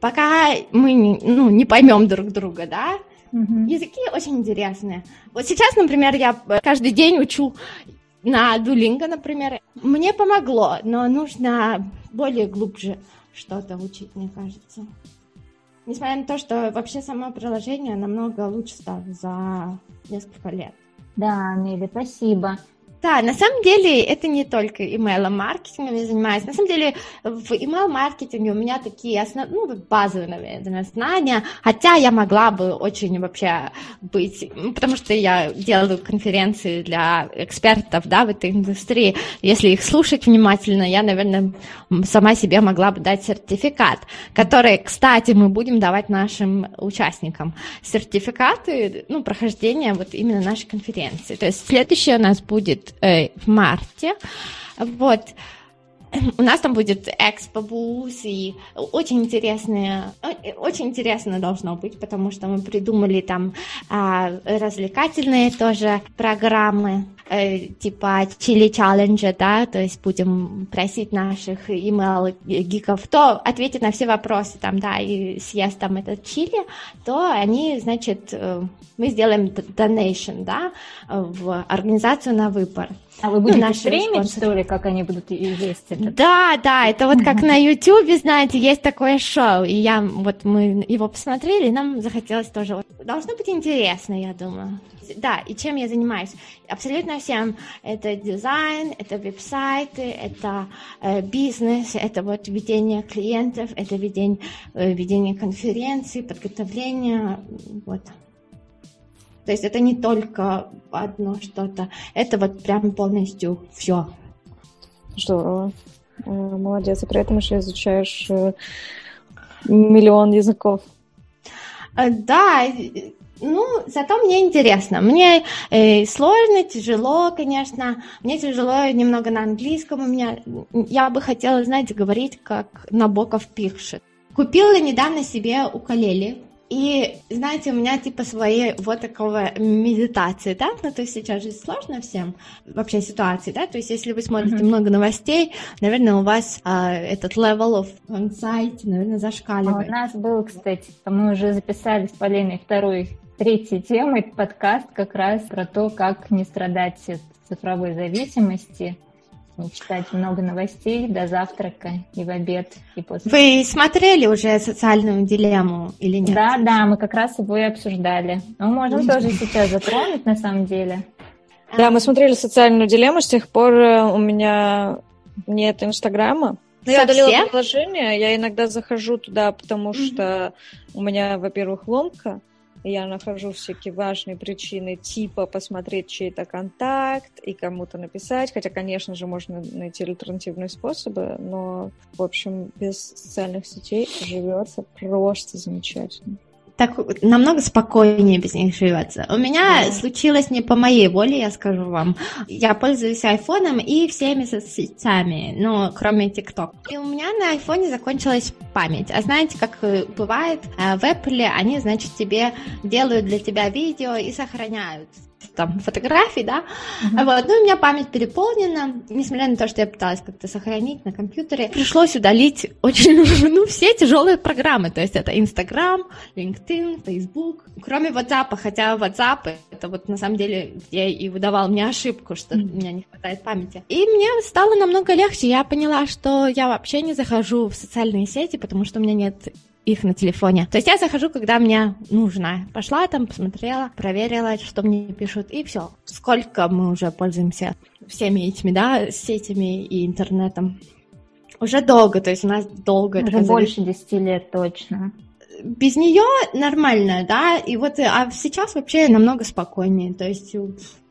Пока мы не, ну, не поймем друг друга, да, mm языки очень интересные. Вот сейчас, например, я каждый день учу на Duolingo, например. Мне помогло, но нужно более глубже что-то учить, мне кажется. Несмотря на то, что вообще само приложение намного лучше стало за несколько лет. Да, Нелли, спасибо. Да, на самом деле это не только email-маркетингом я занимаюсь. На самом деле в email-маркетинге у меня такие основ... ну, базовые, наверное, знания, хотя я могла бы очень вообще быть, потому что я делаю конференции для экспертов да, в этой индустрии. Если их слушать внимательно, я, наверное, сама себе могла бы дать сертификат, который, кстати, мы будем давать нашим участникам. Сертификаты, ну, прохождения вот именно нашей конференции. То есть следующее у нас будет э, в марте. Вот. У нас там будет экспо буз и очень интересные, очень интересно должно быть, потому что мы придумали там а, развлекательные тоже программы э, типа чили челленджа, да, то есть будем просить наших email гиков, кто ответит на все вопросы там, да, и съест там этот чили, то они, значит, э, мы сделаем donation, да, в организацию на выбор. А вы будете ну, стримить, что ли, как они будут есть это? Да, да, это вот как на YouTube, знаете, есть такое шоу, и я, вот мы его посмотрели, и нам захотелось тоже, вот, должно быть интересно, я думаю. Да, и чем я занимаюсь? Абсолютно всем. Это дизайн, это веб-сайты, это э, бизнес, это вот ведение клиентов, это ведение, э, ведение конференций, подготовление, вот. То есть это не только одно что-то, это вот прям полностью все. Здорово. Э, молодец. И при этом еще изучаешь э, миллион языков. Э, да, ну, зато мне интересно. Мне э, сложно, тяжело, конечно. Мне тяжело немного на английском. У меня я бы хотела, знаете, говорить, как Набоков пишет. Купила недавно себе укулеле и, знаете, у меня типа свои вот такого медитации, да, ну, то есть сейчас же сложно всем вообще ситуации, да, то есть если вы смотрите mm-hmm. много новостей, наверное, у вас а, этот level of anxiety, наверное, зашкаливает. А у нас был, кстати, мы уже записали с Полиной второй, третьей темой подкаст как раз про то, как не страдать от цифровой зависимости, не читать много новостей до завтрака и в обед, и после. Вы смотрели уже социальную дилемму или нет? Да, да, мы как раз его и обсуждали. Но можем тоже сейчас затронуть на самом деле. Да, мы смотрели социальную дилемму, с тех пор э, у меня нет Инстаграма. Но я удалила приложение, я иногда захожу туда, потому что у меня, во-первых, ломка, я нахожу всякие важные причины, типа посмотреть чей-то контакт и кому-то написать, хотя, конечно же, можно найти альтернативные способы, но, в общем, без социальных сетей живется просто замечательно так намного спокойнее без них живется. У меня да. случилось не по моей воле, я скажу вам. Я пользуюсь айфоном и всеми соцсетями, ну, кроме ТикТок. И у меня на айфоне закончилась память. А знаете, как э, бывает, э, в Apple они, значит, тебе делают для тебя видео и сохраняют там фотографий, да, uh-huh. вот, ну, у меня память переполнена, несмотря на то, что я пыталась как-то сохранить на компьютере, пришлось удалить очень, ну, все тяжелые программы, то есть это Instagram, LinkedIn, Facebook, кроме WhatsApp, хотя WhatsApp это вот на самом деле я и выдавал мне ошибку, что uh-huh. у меня не хватает памяти. И мне стало намного легче, я поняла, что я вообще не захожу в социальные сети, потому что у меня нет их на телефоне. То есть я захожу, когда мне нужно. Пошла там, посмотрела, проверила, что мне пишут, и все. Сколько мы уже пользуемся всеми этими, да, сетями и интернетом. Уже долго, то есть у нас долго... Уже больше десяти лет точно. Без нее нормально, да, и вот, а сейчас вообще намного спокойнее, то есть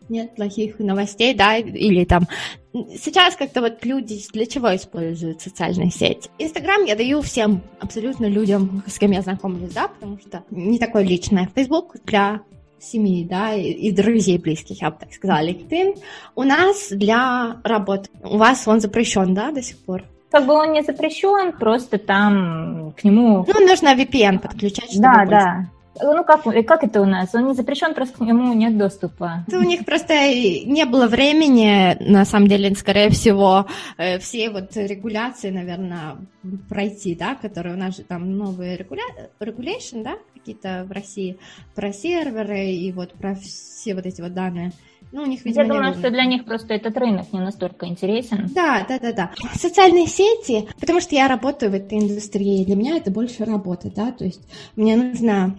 нет плохих новостей, да, или там... Сейчас как-то вот люди для чего используют социальные сети? Инстаграм я даю всем, абсолютно людям, с кем я знакомлюсь, да, потому что не такое личное. Фейсбук для семьи, да, и друзей близких, я бы так сказала. LinkedIn у нас для работы. У вас он запрещен, да, до сих пор? Как бы он не запрещен, просто там к нему... Ну, нужно VPN подключать, чтобы Да, да. Ну как, как это у нас? Он не запрещен, просто к нему нет доступа. Это у них просто не было времени, на самом деле, скорее всего, э, все вот регуляции, наверное, пройти, да, которые у нас же там новые регуля... регуляции, да, какие-то в России, про серверы и вот про все вот эти вот данные. Ну, у них, видимо, Я думаю, что для них просто этот рынок не настолько интересен. Да, да, да, да. Социальные сети, потому что я работаю в этой индустрии, для меня это больше работа, да, то есть мне нужно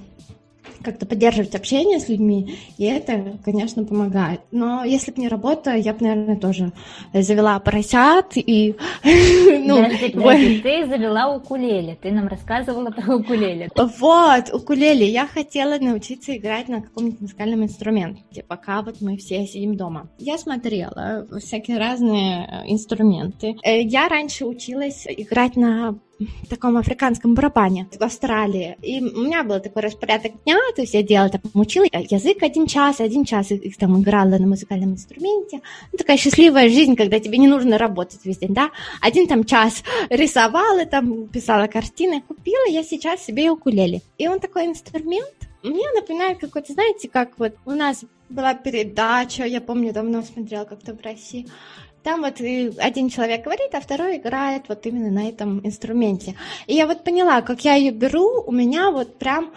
как-то поддерживать общение с людьми, и это, конечно, помогает. Но если бы не работа, я бы, наверное, тоже завела поросят и... ну, ты завела укулеле, ты нам рассказывала про укулеле. Вот, укулеле. Я хотела научиться играть на каком-нибудь музыкальном инструменте, пока вот мы все сидим дома. Я смотрела всякие разные э, инструменты. Э, я раньше училась играть на таком африканском барабане в Австралии. И у меня был такой распорядок дня, то есть я делала, там, учила язык один час, один час их там играла на музыкальном инструменте. Ну, такая счастливая жизнь, когда тебе не нужно работать весь день, да. Один там час рисовала, там писала картины. Купила я сейчас себе укулеле. И он такой инструмент, мне напоминает какой-то, знаете, как вот у нас была передача, я помню, давно смотрела как-то в России, там вот один человек говорит, а второй играет вот именно на этом инструменте. И я вот поняла, как я ее беру, у меня вот прям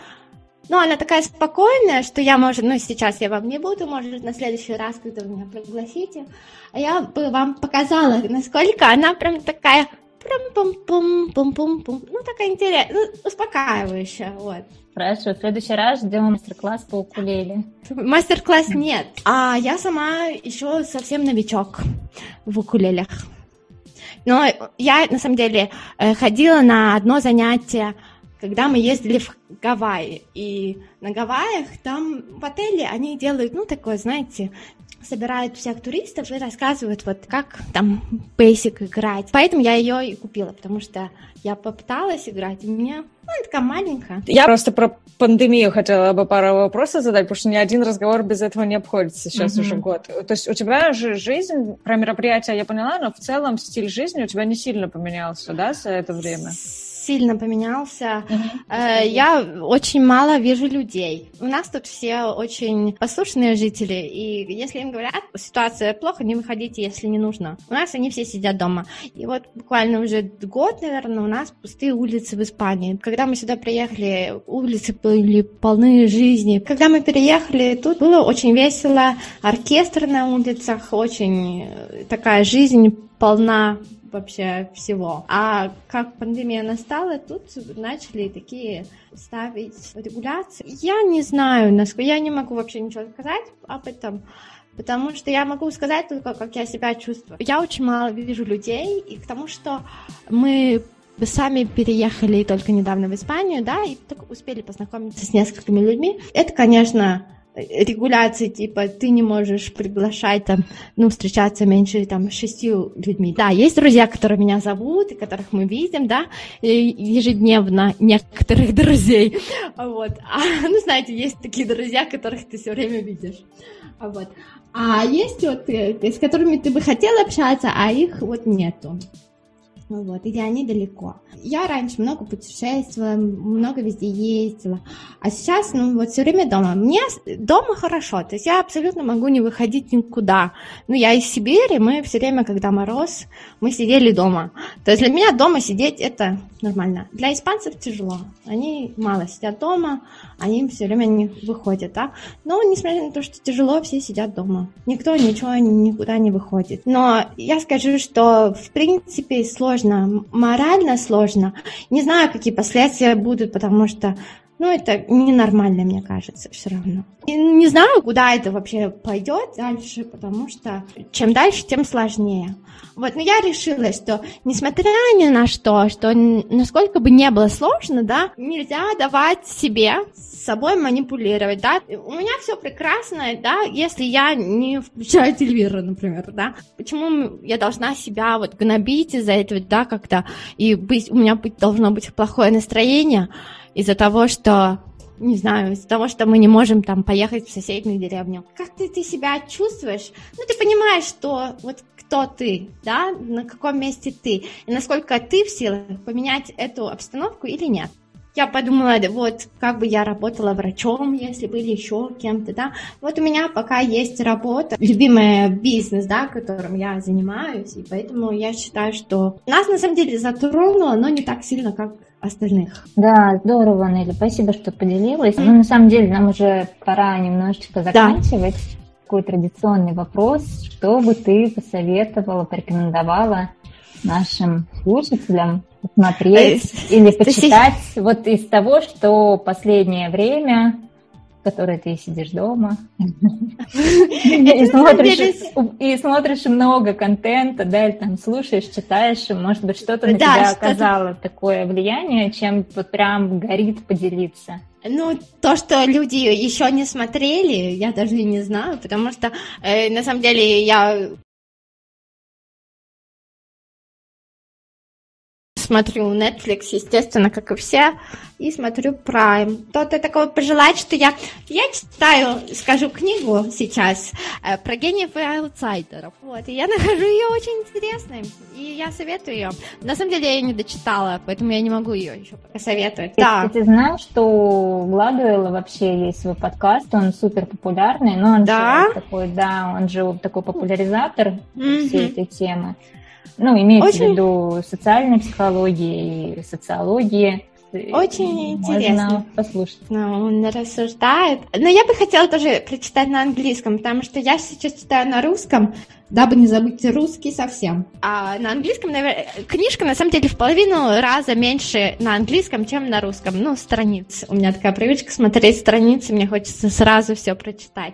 ну, она такая спокойная, что я, может, ну, сейчас я вам не буду, может, на следующий раз, когда вы меня пригласите, а я бы вам показала, насколько она прям такая пум-пум-пум-пум-пум-пум. Ну, такая интересная, ну, успокаивающая, вот. Хорошо, в следующий раз ждем мастер-класс по укулеле. Мастер-класс нет, а я сама еще совсем новичок в укулелях. Но я, на самом деле, э, ходила на одно занятие, когда мы ездили в Гавайи. И на Гавайях там в отеле они делают, ну, такое, знаете, собирают всех туристов и рассказывают, вот как там Basic играть. Поэтому я ее и купила, потому что я попыталась играть, и у меня ну, она такая маленькая. Я просто про пандемию хотела бы пару вопросов задать, потому что ни один разговор без этого не обходится сейчас mm-hmm. уже год. То есть у тебя же жизнь, про мероприятия я поняла, но в целом стиль жизни у тебя не сильно поменялся, да, за это время? Сильно поменялся. Uh-huh. Я очень мало вижу людей. У нас тут все очень послушные жители, и если им говорят, ситуация плохо, не выходите, если не нужно. У нас они все сидят дома. И вот буквально уже год, наверное, у нас пустые улицы в Испании. Когда мы сюда приехали, улицы были полны жизни. Когда мы переехали, тут было очень весело, оркестр на улицах, очень э, такая жизнь полна вообще всего. А как пандемия настала, тут начали такие ставить регуляции. Я не знаю, насколько я не могу вообще ничего сказать об этом. Потому что я могу сказать только, как я себя чувствую. Я очень мало вижу людей, и к тому, что мы сами переехали только недавно в Испанию, да, и только успели познакомиться с несколькими людьми. Это, конечно, регуляции, типа, ты не можешь приглашать там, ну, встречаться меньше там шестью людьми. Да, есть друзья, которые меня зовут, и которых мы видим, да, ежедневно некоторых друзей, вот. А, ну, знаете, есть такие друзья, которых ты все время видишь, вот. А есть вот, э, с которыми ты бы хотел общаться, а их вот нету. Вот, или они далеко. Я раньше много путешествовала, много везде ездила, а сейчас, ну, вот все время дома. Мне дома хорошо, то есть я абсолютно могу не выходить никуда. Ну, я из Сибири, мы все время, когда мороз, мы сидели дома. То есть для меня дома сидеть это нормально. Для испанцев тяжело. Они мало сидят дома, они все время не выходят, да. Но, несмотря на то, что тяжело, все сидят дома. Никто ничего никуда не выходит. Но я скажу, что, в принципе, сложно, морально сложно. Не знаю, какие последствия будут, потому что ну, это ненормально, мне кажется, все равно. И не знаю, куда это вообще пойдет дальше, потому что чем дальше, тем сложнее. Вот, но я решила, что несмотря ни на что, что насколько бы не было сложно, да, нельзя давать себе с собой манипулировать, да. У меня все прекрасно, да, если я не включаю телевизор, например, да. Почему я должна себя вот гнобить из-за этого, да, как-то, и быть, у меня быть, должно быть плохое настроение, из-за того, что не знаю, из-за того, что мы не можем там поехать в соседнюю деревню. Как ты, ты себя чувствуешь? Ну, ты понимаешь, что вот кто ты, да, на каком месте ты, и насколько ты в силах поменять эту обстановку или нет. Я подумала, вот как бы я работала врачом, если бы еще кем-то, да. Вот у меня пока есть работа, любимый бизнес, да, которым я занимаюсь, и поэтому я считаю, что нас на самом деле затронуло, но не так сильно, как остальных. Да, здорово, Нелли, спасибо, что поделилась. Ну, на самом деле, нам уже пора немножечко заканчивать. Да. Такой традиционный вопрос. Что бы ты посоветовала, порекомендовала нашим слушателям посмотреть или почитать вот из того, что последнее время которой ты сидишь дома и смотришь, и смотришь много контента, да, или там слушаешь, читаешь, и, может быть, что-то на тебя оказало такое влияние, чем вот прям горит поделиться. Ну, то, что люди еще не смотрели, я даже и не знаю, потому что, э, на самом деле, я смотрю Netflix, естественно, как и все, и смотрю Prime. Кто-то такого пожелать, что я... Я читаю, скажу, книгу сейчас э, про гениев и аутсайдеров. Вот, и я нахожу ее очень интересной, и я советую ее. На самом деле я ее не дочитала, поэтому я не могу ее еще посоветовать. Ты, да. ты знаешь, что у Гладуэлла вообще есть свой подкаст, он супер популярный, но он да? же такой, да, он же такой популяризатор mm-hmm. всей этой темы. Ну, имеется Очень... в виду социальной психологии и социологии. Очень Можно интересно. послушать. Ну, он рассуждает. Но я бы хотела тоже прочитать на английском, потому что я сейчас читаю на русском, дабы не забыть русский совсем. А на английском, наверное, книжка на самом деле в половину раза меньше на английском, чем на русском. Ну, страниц. У меня такая привычка смотреть страницы, мне хочется сразу все прочитать.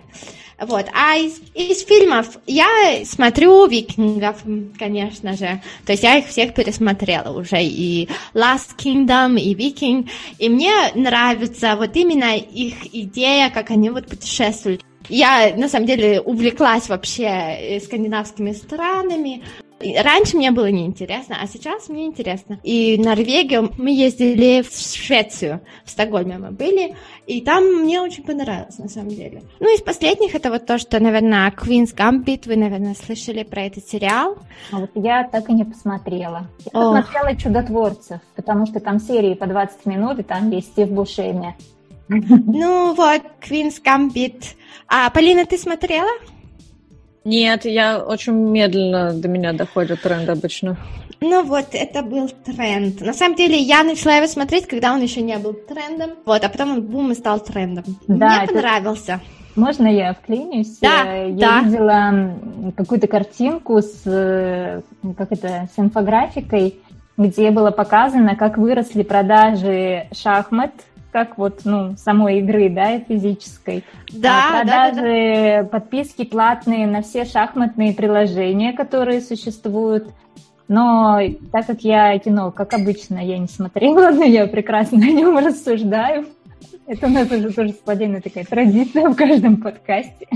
Вот. А из, из фильмов я смотрю викингов, конечно же. То есть я их всех пересмотрела уже. И Last Kingdom, и Викинг. И мне нравится вот именно их идея, как они вот путешествуют. Я, на самом деле, увлеклась вообще э, скандинавскими странами. Раньше мне было неинтересно, а сейчас мне интересно. И в Норвегию мы ездили в Швецию, в Стокгольме мы были, и там мне очень понравилось, на самом деле. Ну, из последних это вот то, что, наверное, Queen's Gambit, вы, наверное, слышали про этот сериал. А вот я так и не посмотрела. Я Ох. посмотрела «Чудотворцев», потому что там серии по 20 минут, и там есть Стив Бушеми. Ну вот, Queen's Gambit. А, Полина, ты смотрела? Нет, я очень медленно до меня доходит тренд обычно. Ну вот, это был тренд. На самом деле, я начала его смотреть, когда он еще не был трендом. Вот, а потом он бум и стал трендом. Да, Мне это... понравился. Можно я вклинюсь? Да, я да. видела какую-то картинку с, э, как это, с инфографикой, где было показано, как выросли продажи шахмат как вот, ну, самой игры, да, физической. Да, Продажи, да, да, да. подписки платные на все шахматные приложения, которые существуют. Но так как я кино, как обычно, я не смотрела, но я прекрасно о нем рассуждаю. Это у нас уже тоже с такая традиция в каждом подкасте.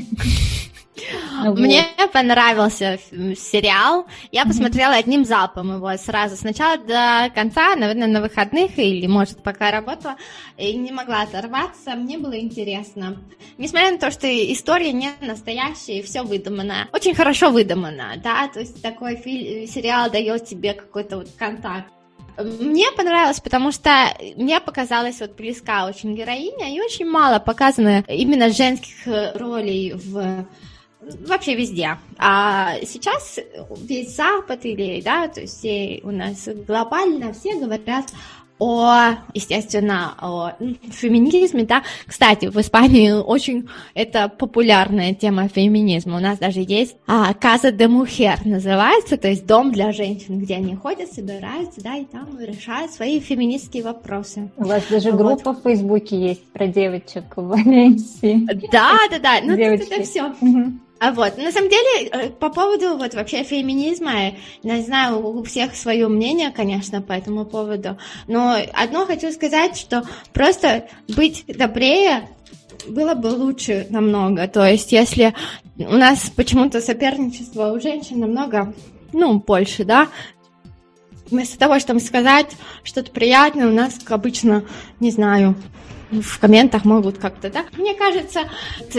Вот. Мне понравился сериал. Я посмотрела одним залпом его сразу, сначала до конца, наверное, на выходных или, может, пока работала, и не могла оторваться. Мне было интересно. Несмотря на то, что история не настоящая, все выдумано. Очень хорошо выдумано, да, то есть такой фильм, сериал дает тебе какой-то вот контакт. Мне понравилось, потому что мне показалась вот близка очень героиня и очень мало показано именно женских ролей в вообще везде. А сейчас весь Запад или, да, то есть все у нас глобально все говорят о, естественно, о феминизме, да. Кстати, в Испании очень это популярная тема феминизма. У нас даже есть а, Casa de Mujer называется, то есть дом для женщин, где они ходят, собираются, да, и там решают свои феминистские вопросы. У вас даже вот. группа в Фейсбуке есть про девочек в Валенсии. Да, да, да, ну Девочки. это все. Угу. А вот, на самом деле, э, по поводу вот вообще феминизма, не знаю, у всех свое мнение, конечно, по этому поводу, но одно хочу сказать, что просто быть добрее было бы лучше намного. То есть, если у нас почему-то соперничество у женщин намного, ну, больше, да, вместо того, чтобы сказать что-то приятное, у нас обычно, не знаю, в комментах могут как-то, да. Мне кажется,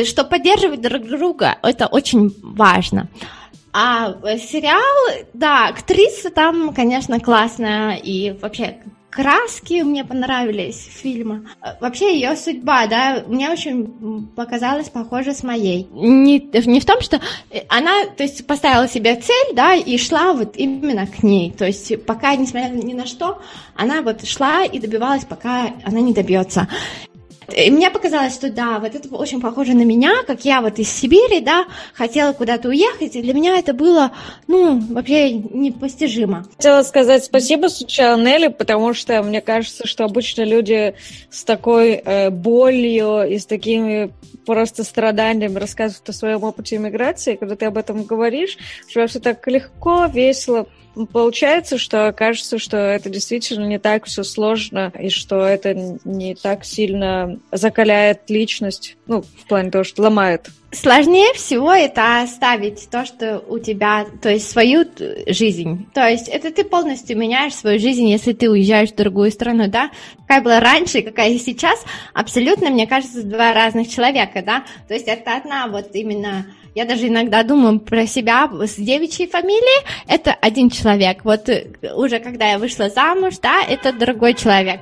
что поддерживать друг друга это очень важно. А сериал, да, актриса там, конечно, классная, и вообще краски мне понравились фильма. Вообще ее судьба, да, мне очень показалась похожа с моей. Не, не в том, что она, то есть, поставила себе цель, да, и шла вот именно к ней. То есть, пока, несмотря ни на что, она вот шла и добивалась, пока она не добьется. И мне показалось, что да, вот это очень похоже на меня, как я вот из Сибири, да, хотела куда-то уехать, и для меня это было, ну, вообще непостижимо. Хотела сказать спасибо сначала Нелли, потому что мне кажется, что обычно люди с такой э, болью и с такими просто страданиями рассказывают о своем опыте иммиграции, когда ты об этом говоришь, что все так легко, весело, Получается, что кажется, что это действительно не так все сложно, и что это не так сильно закаляет личность, ну, в плане того, что ломает. Сложнее всего это оставить то, что у тебя, то есть свою жизнь. То есть это ты полностью меняешь свою жизнь, если ты уезжаешь в другую страну, да? Какая была раньше, какая сейчас, абсолютно, мне кажется, два разных человека, да? То есть это одна вот именно я даже иногда думаю про себя с девичьей фамилией. Это один человек. Вот э, уже когда я вышла замуж, да, это другой человек.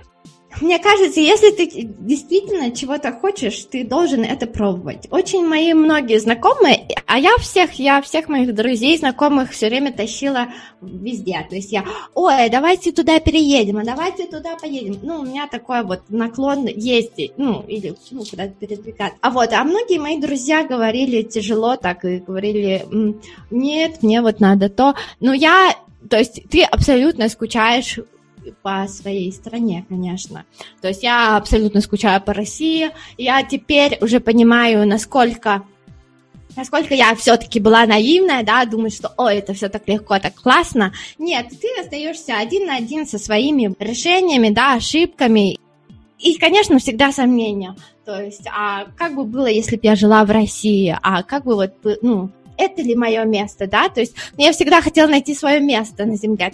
Мне кажется, если ты действительно чего-то хочешь, ты должен это пробовать. Очень мои многие знакомые, а я всех, я всех моих друзей, знакомых все время тащила везде. То есть я, ой, давайте туда переедем, а давайте туда поедем. Ну, у меня такой вот наклон ездить, ну, или ну, куда-то передвигаться. А вот, а многие мои друзья говорили тяжело так, и говорили, нет, мне вот надо то. Но я то есть ты абсолютно скучаешь по своей стране, конечно. То есть я абсолютно скучаю по России. Я теперь уже понимаю, насколько насколько я все-таки была наивная, да, думаю, что, ой, это все так легко, так классно. Нет, ты остаешься один на один со своими решениями, да, ошибками. И, конечно, всегда сомнения. То есть, а как бы было, если бы я жила в России? А как бы вот, ну, это ли мое место, да? То есть я всегда хотела найти свое место на земле.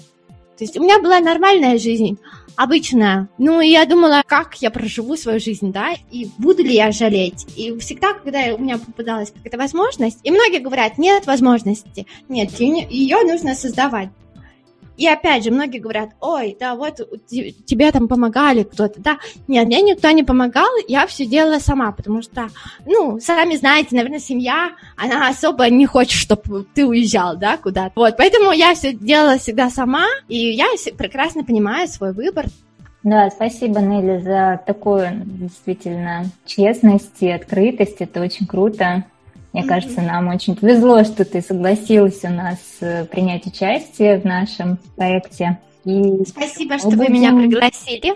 То есть у меня была нормальная жизнь, обычная. Ну, и я думала, как я проживу свою жизнь, да, и буду ли я жалеть. И всегда, когда у меня попадалась какая-то возможность, и многие говорят, нет возможности, нет, ее нужно создавать. И опять же, многие говорят, ой, да вот тебе там помогали кто-то, да. Нет, мне никто не помогал, я все делала сама, потому что, ну, сами знаете, наверное, семья, она особо не хочет, чтобы ты уезжал, да, куда-то. Вот, поэтому я все делала всегда сама, и я прекрасно понимаю свой выбор. Да, спасибо, Нелли, за такую действительно честность и открытость. Это очень круто. Мне кажется, нам очень повезло, что ты согласилась у нас э, принять участие в нашем проекте. И Спасибо, что будем... вы меня пригласили.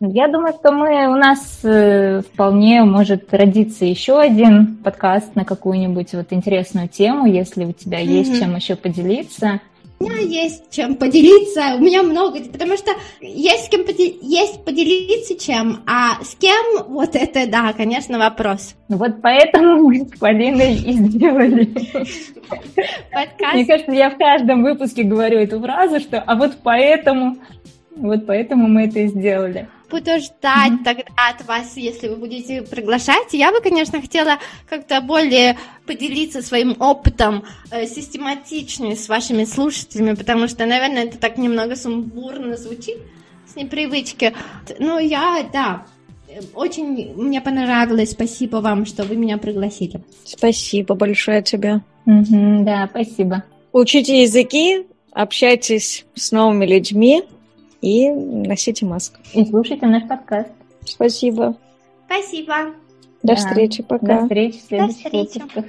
Я думаю, что мы у нас э, вполне может родиться еще один подкаст на какую-нибудь вот интересную тему, если у тебя mm-hmm. есть чем еще поделиться. У меня есть чем поделиться, у меня много, потому что есть с кем подел... есть поделиться чем, а с кем, вот это, да, конечно, вопрос. Ну вот поэтому мы с Полиной и сделали подкаст. Мне кажется, я в каждом выпуске говорю эту фразу, что а вот поэтому, вот поэтому мы это и сделали буду ждать mm-hmm. тогда от вас, если вы будете приглашать. Я бы, конечно, хотела как-то более поделиться своим опытом э, систематичнее с вашими слушателями, потому что, наверное, это так немного сумбурно звучит с непривычки. Ну, я, да, очень мне понравилось. Спасибо вам, что вы меня пригласили. Спасибо большое тебе. Mm-hmm, да, спасибо. Учите языки, общайтесь с новыми людьми и носите маску. И слушайте наш подкаст. Спасибо. Спасибо. До да. встречи, пока. До встречи в следующих До встречи. выпусках.